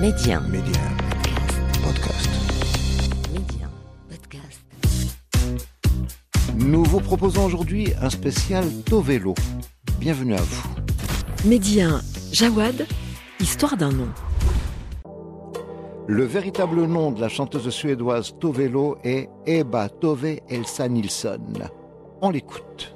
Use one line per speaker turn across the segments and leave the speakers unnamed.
Média.
Média. Podcast.
Média. Podcast.
Nous vous proposons aujourd'hui un spécial Tovelo. Bienvenue à vous.
Média. Jawad. Histoire d'un nom.
Le véritable nom de la chanteuse suédoise Tovelo est Eba Tove Elsa Nilsson. On l'écoute.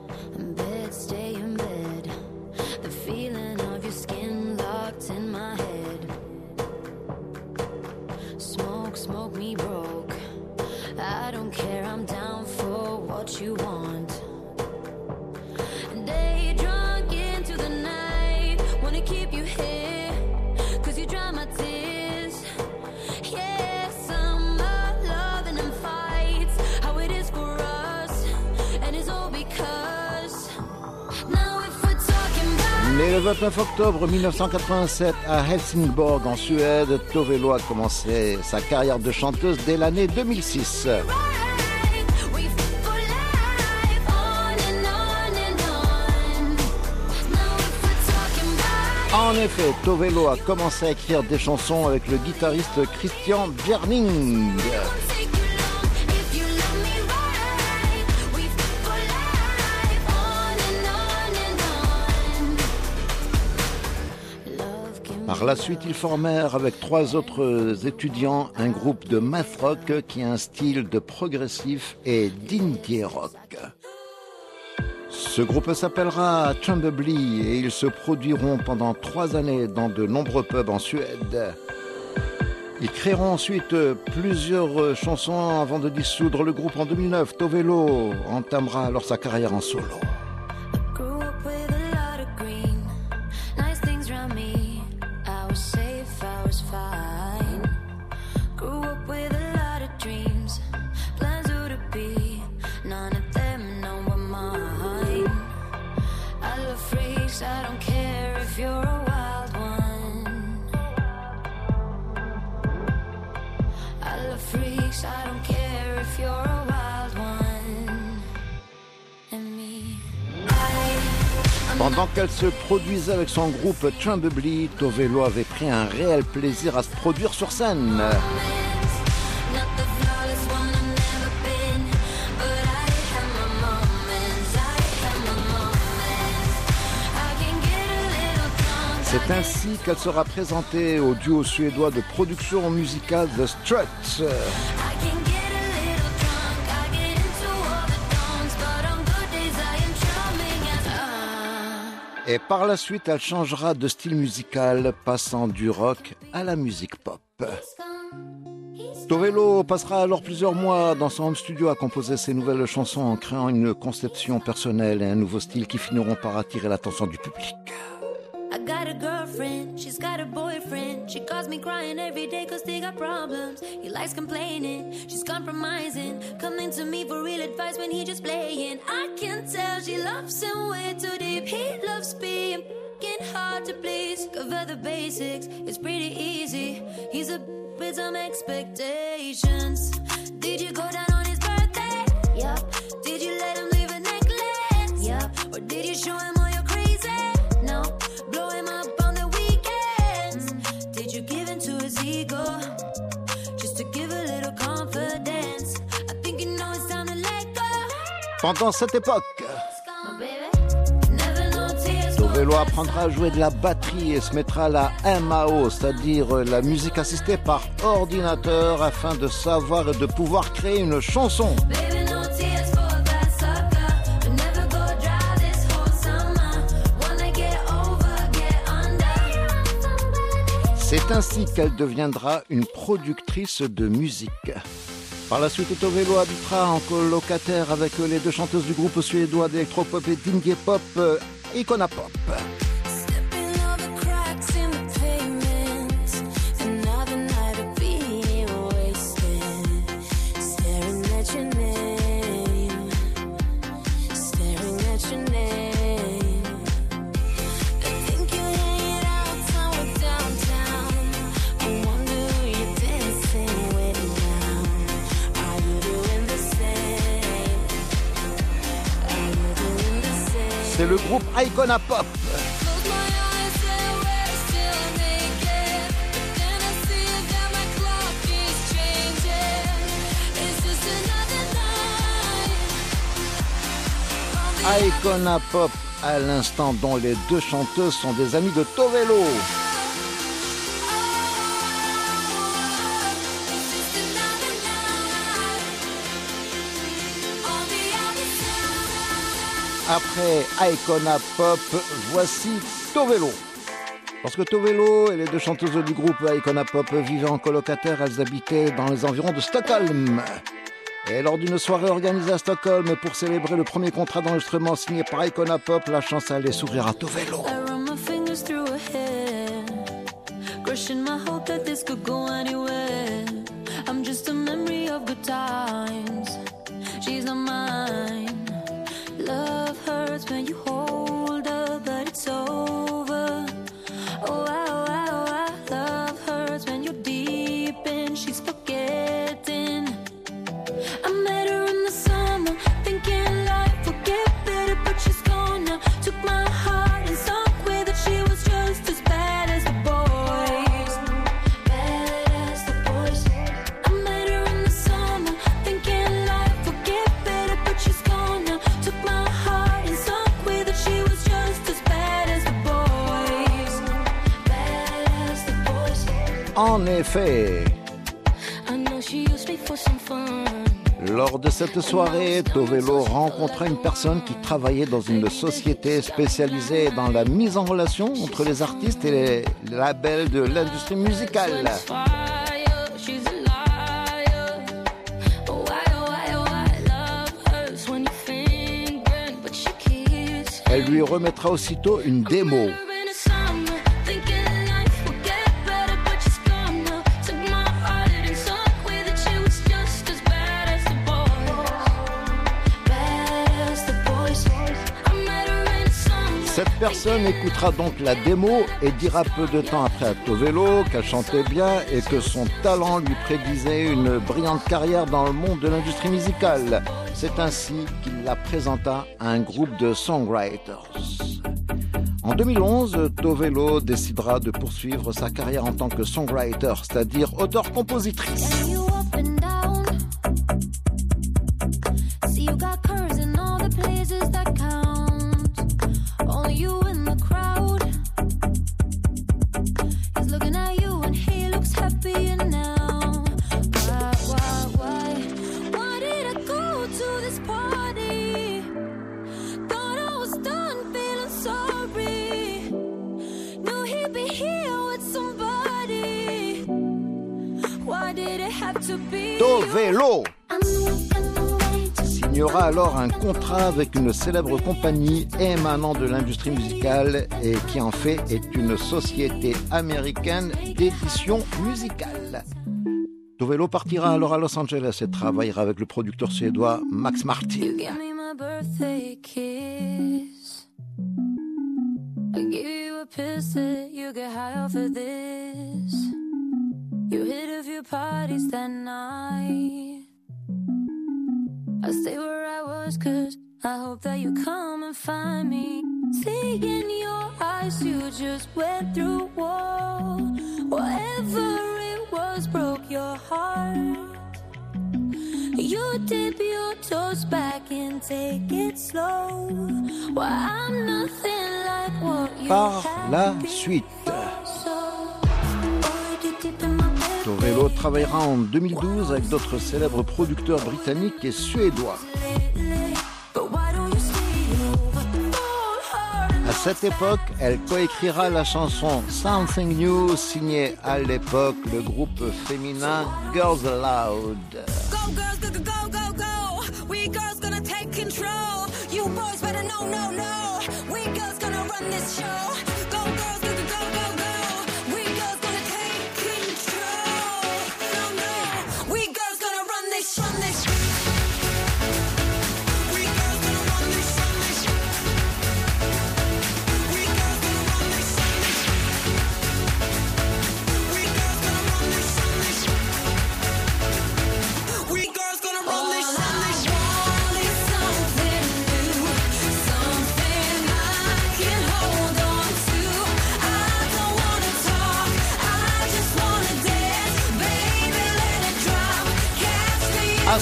Né le 29 octobre 1987 à Helsingborg en Suède, Tovelo a commencé sa carrière de chanteuse dès l'année 2006.
right, we for life, on and on and on. Now if we're talking about
En effet, Tovelo a commencé à écrire des chansons avec le guitariste Christian Bjerning. Par la suite, ils formèrent avec trois autres étudiants un groupe de math rock qui a un style de progressif et d'indie rock. Ce groupe s'appellera Chumbly et ils se produiront pendant trois années dans de nombreux pubs en Suède. Ils créeront ensuite plusieurs chansons avant de dissoudre le groupe en 2009. Tovelo entamera alors sa carrière en solo. Qu'elle se produisait avec son groupe Chumbly, Tovelo avait pris un réel plaisir à se produire sur scène. C'est ainsi qu'elle sera présentée au duo suédois de production musicale The Struts. Et par la suite, elle changera de style musical, passant du rock à la musique pop. Tovelo passera alors plusieurs mois dans son home studio à composer ses nouvelles chansons en créant une conception personnelle et un nouveau style qui finiront par attirer l'attention du public.
I got a girlfriend, she's got a boyfriend. She calls me crying every day cause they got problems. He likes complaining, she's compromising. Coming to me for real advice when he just playing. I can tell she loves him way too deep. He loves being hard to please. Cover the basics, it's pretty easy. He's a with some expectations. Did you go down on his birthday? Yup. Did you let him leave a necklace? Yup. Or did you show him
Pendant cette époque. Tovelo apprendra à jouer de la batterie et se mettra à la MAO, c'est-à-dire la musique assistée par ordinateur, afin de savoir et de pouvoir créer une chanson. C'est ainsi qu'elle deviendra une productrice de musique. Par la suite, Tovelo habitera en colocataire avec les deux chanteuses du groupe suédois d'électropop et d'indie pop, euh, Icona Pop. C'est le groupe Icona Pop.
Icona Pop à l'instant dont les deux chanteuses sont des amies de Torello. Après Icona Pop, voici Tovelo. Lorsque Tovelo et les deux chanteuses du groupe Icona Pop vivaient en colocataire, elles habitaient dans les environs de Stockholm. Et lors d'une soirée organisée à Stockholm pour célébrer le premier contrat d'enregistrement signé par Icona Pop, la chance allait s'ouvrir à Tovelo. Lors de cette soirée, Tovelo rencontra une personne qui travaillait dans une société spécialisée dans la mise en relation entre les artistes et les labels de l'industrie musicale. Elle lui remettra aussitôt une démo. Personne écoutera donc la démo et dira peu de temps après à Tovelo qu'elle chantait bien et que son talent lui prédisait une brillante carrière dans le monde de l'industrie musicale. C'est ainsi qu'il la présenta à un groupe de songwriters. En 2011, Tovelo décidera de poursuivre sa carrière en tant que songwriter, c'est-à-dire auteur-compositrice. Un contrat avec une célèbre compagnie émanant de l'industrie musicale et qui en fait est une société américaine d'édition musicale. Tovelo partira alors à Los Angeles et travaillera avec le producteur suédois Max Martin. I stay where I was, cause I hope that you come and find me. See in your eyes, you just went through war. Whatever it was broke your heart. You dip your toes back and take it slow. Well, I'm nothing like what you Par la suite. Tovelo travaillera en 2012 avec d'autres célèbres producteurs britanniques et suédois. À cette époque, elle coécrira la chanson Something New signée à l'époque le groupe féminin Girls Aloud.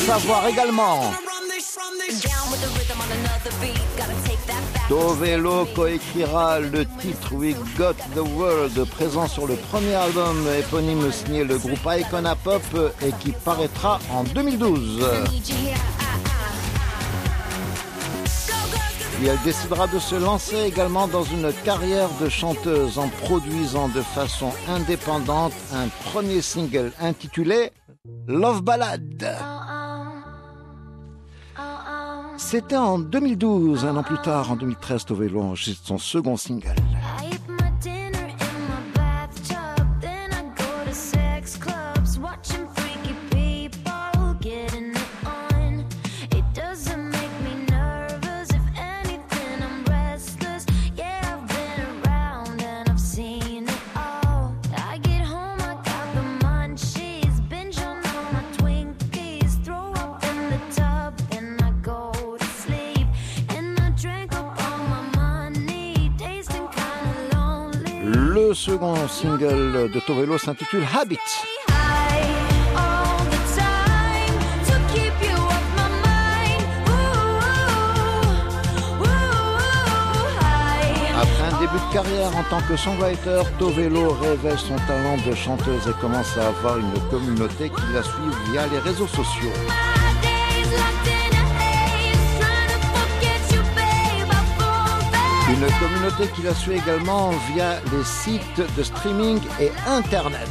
Savoir également.
Tovelo coécrira le titre We Got the World, présent sur le premier album éponyme signé le groupe Icona Pop et qui paraîtra en 2012. Et elle décidera de se lancer également dans une carrière de chanteuse en produisant de façon indépendante un premier single intitulé Love Ballad. C'était en 2012, un an plus tard, en 2013, Tovelo enregistre son second single. Tovelo s'intitule Habit. Après un début de carrière en tant que songwriter, Tovelo révèle son talent de chanteuse et commence à avoir une communauté qui la suit via les réseaux sociaux. Une communauté qui la suit également via les sites de streaming et Internet.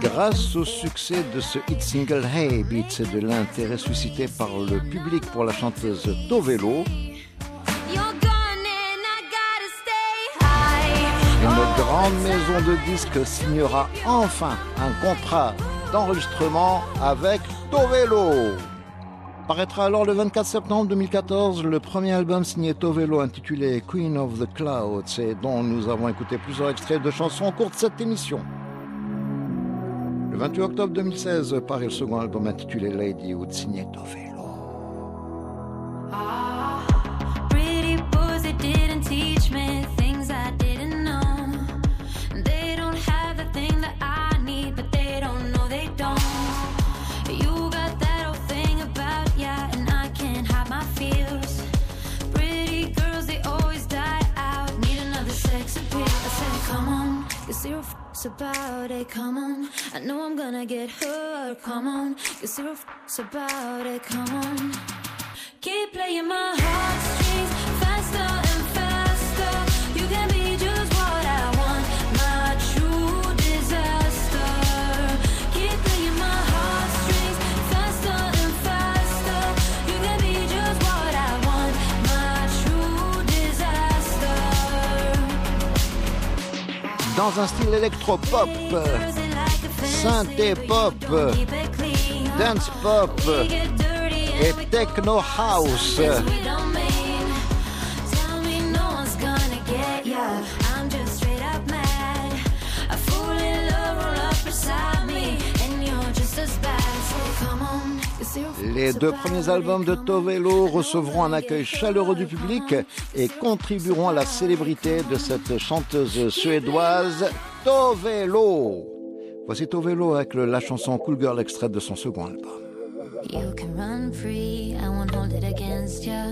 Grâce au succès de ce hit single Hey Beats et de l'intérêt suscité par le public pour la chanteuse Tovelo, grande maison de disques signera enfin un contrat d'enregistrement avec Tovelo. Paraîtra alors le 24 septembre 2014 le premier album signé Tovelo intitulé Queen of the Clouds et dont nous avons écouté plusieurs extraits de chansons au cours de cette émission. Le 28 octobre 2016 paraît le second album intitulé Ladyhood signé Tovelo.
About it, come on. I know I'm gonna get hurt, come on. Get zero f about it, come on.
Dans un style électropop, synthé pop, dance pop et techno Les deux premiers albums de Tovelo recevront un accueil chaleureux du public et contribueront à la célébrité de cette chanteuse suédoise Tovelo. Voici Tovelo avec la chanson Cool Girl extraite de son second album.
You can run free, I won't hold it against ya.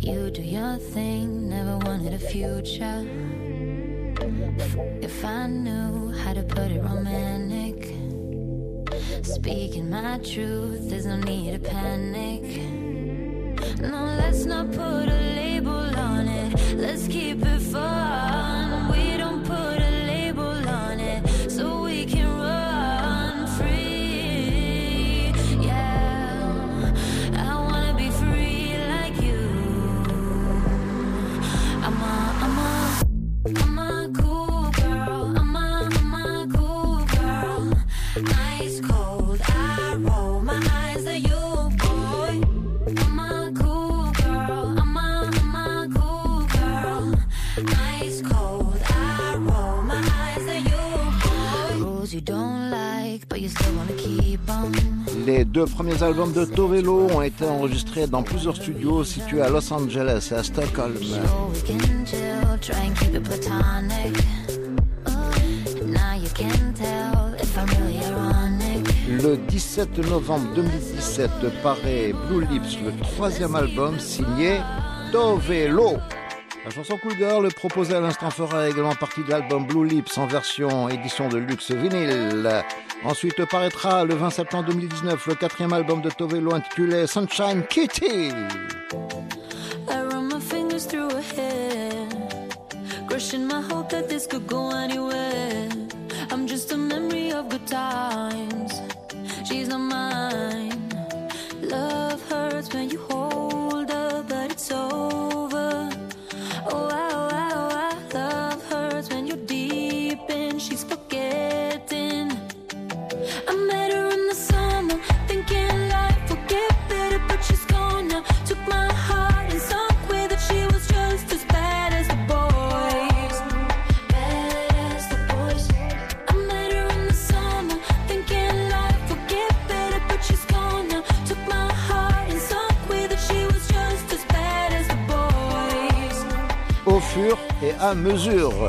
You do your thing, never wanted a future. If I knew how to put it romantic, speaking my truth, there's no need to panic. No, let's not put a label on it, let's keep it fun.
Premiers albums de Tovelo ont été enregistrés dans plusieurs studios situés à Los Angeles et à Stockholm. Le 17 novembre 2017 paraît Blue Lips, le troisième album signé Tovelo. La chanson Cool Girl proposée à l'instant fera également partie de l'album Blue Lips en version édition de luxe vinyle. Ensuite paraîtra le 20 septembre 2019 le quatrième album de Tovelo intitulé Sunshine Kitty. Fur et à mesure.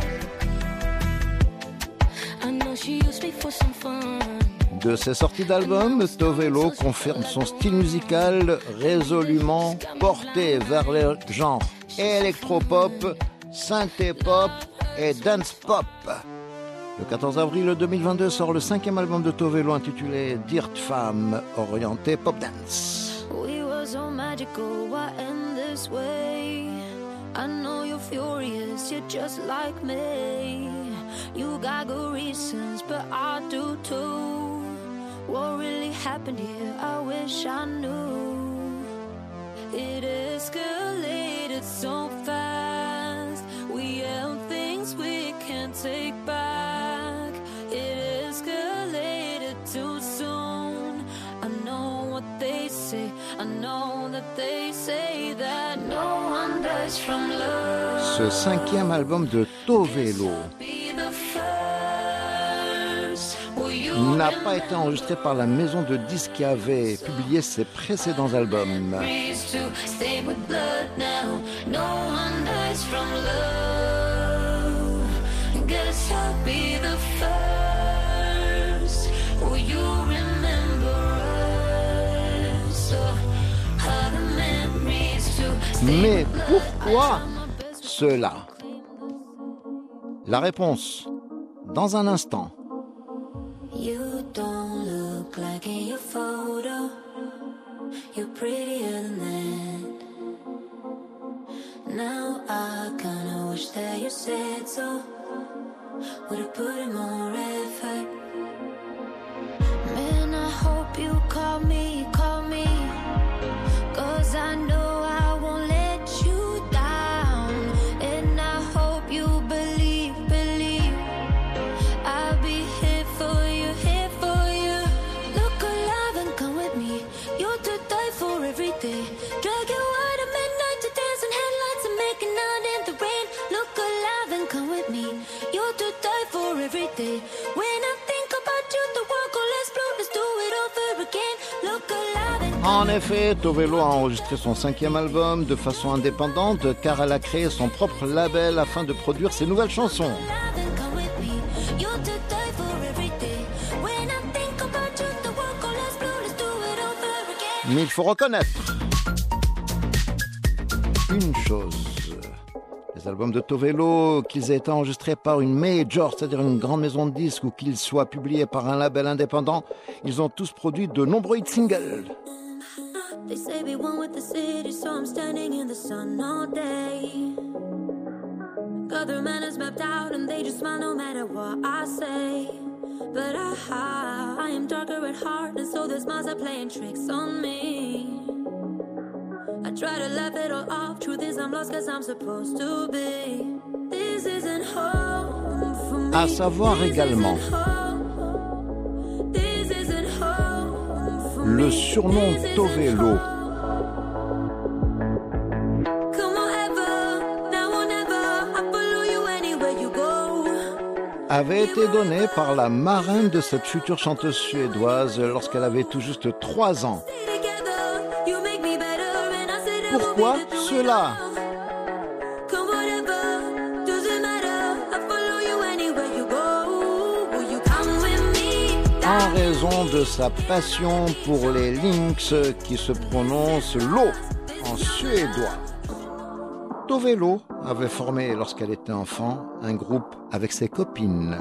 De ses sorties d'albums, Tovelo confirme son style musical résolument porté vers le genre électropop, synthé-pop et dance-pop. Le 14 avril 2022 sort le cinquième album de Tovelo intitulé Dirt Femme, orienté pop dance.
We were so magical, why end this way? I know you're furious, you're just like me. You got good reasons, but I do too. What really happened here? I wish I knew. It escalated so
Ce cinquième album de Tovelo n'a pas été enregistré par la maison de disques qui avait publié ses précédents albums. Mais pourquoi cela? La réponse dans un instant.
You don't look like in photo. You're prettier than that. Now I kinda wish that you said so. Would've put in more effort. Man, I hope you call me,
En effet, Tovelo a enregistré son cinquième album de façon indépendante car elle a créé son propre label afin de produire ses nouvelles chansons. Mais il faut reconnaître une chose. Albums de Tovelo, qu'ils aient été enregistrés par une major, c'est-à-dire une grande maison de disques, ou qu'ils soient publiés par un label indépendant, ils ont tous produit de nombreux hits singles.
They say I darker at heart, and so playing tricks on me. Try to laugh it all off. Truth is, I'm lost cause I'm supposed to be. This isn't home for me.
À savoir également le surnom Tovelo.
avait été donné par la marraine de cette future chanteuse suédoise lorsqu'elle avait tout juste 3 ans. Pourquoi cela En raison de sa passion pour les Lynx qui se prononcent l'eau en suédois. Tovelo avait formé, lorsqu'elle était enfant, un groupe avec ses copines.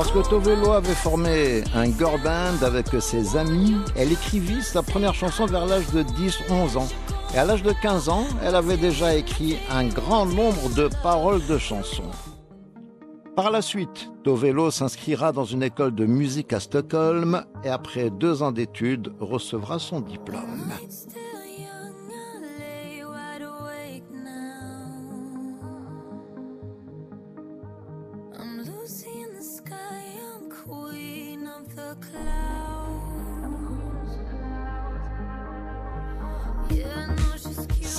Lorsque Tovelo avait formé un girl band avec ses amis, elle écrivit sa première chanson vers l'âge de 10-11 ans. Et à l'âge de 15 ans, elle avait déjà écrit un grand nombre de paroles de chansons. Par la suite, Tovelo s'inscrira dans une école de musique à Stockholm et après deux ans d'études recevra son diplôme.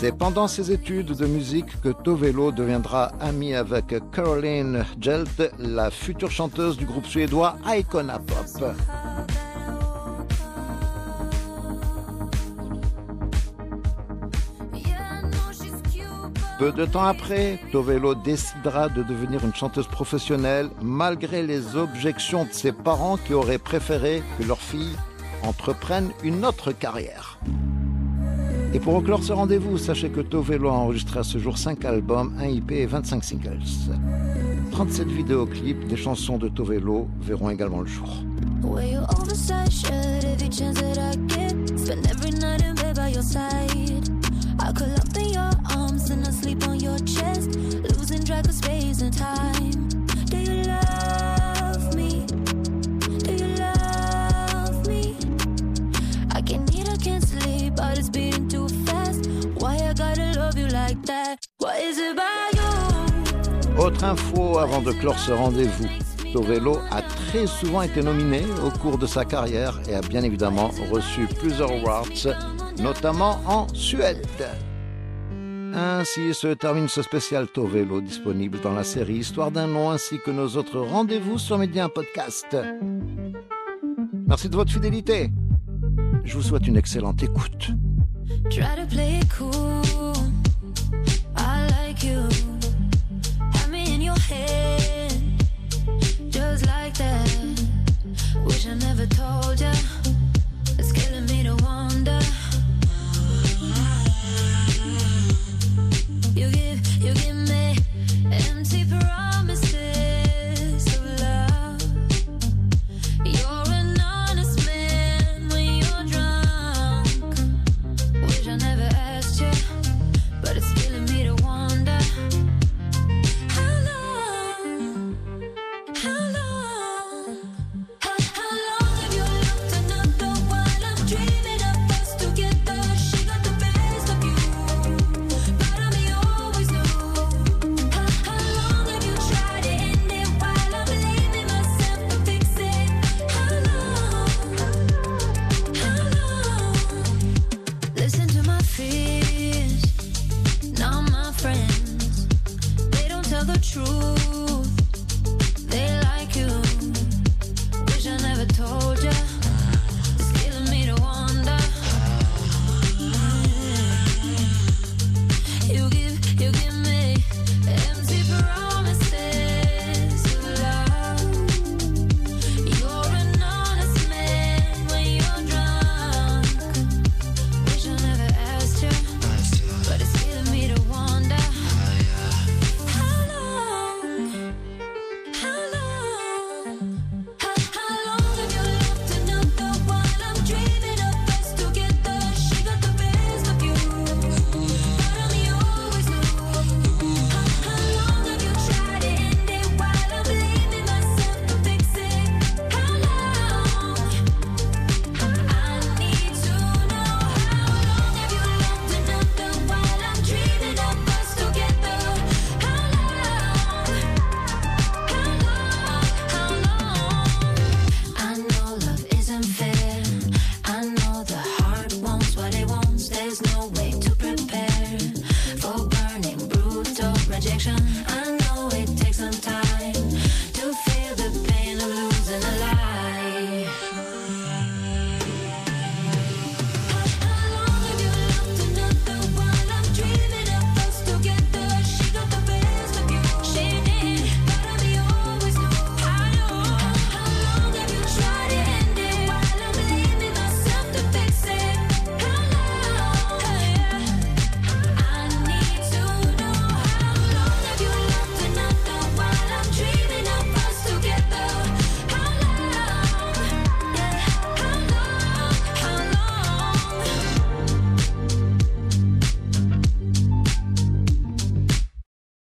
C'est pendant ses études de musique que Tovelo deviendra ami avec Caroline Jelt, la future chanteuse du groupe suédois Icona Pop. Peu de temps après, Tovelo décidera de devenir une chanteuse professionnelle malgré les objections de ses parents qui auraient préféré que leur fille entreprenne une autre carrière. Et pour reclore ce rendez-vous, sachez que Tovelo a enregistré à ce jour 5 albums, 1 IP et 25 singles. 37 vidéoclips des chansons de Tovelo verront également le jour. Info avant de clore ce rendez-vous. Tovelo a très souvent été nominé au cours de sa carrière et a bien évidemment reçu plusieurs awards, notamment en Suède. Ainsi se termine ce spécial Tovelo disponible dans la série Histoire d'un nom ainsi que nos autres rendez-vous sur Média Podcast. Merci de votre fidélité. Je vous souhaite une excellente écoute. just told ya. 街上。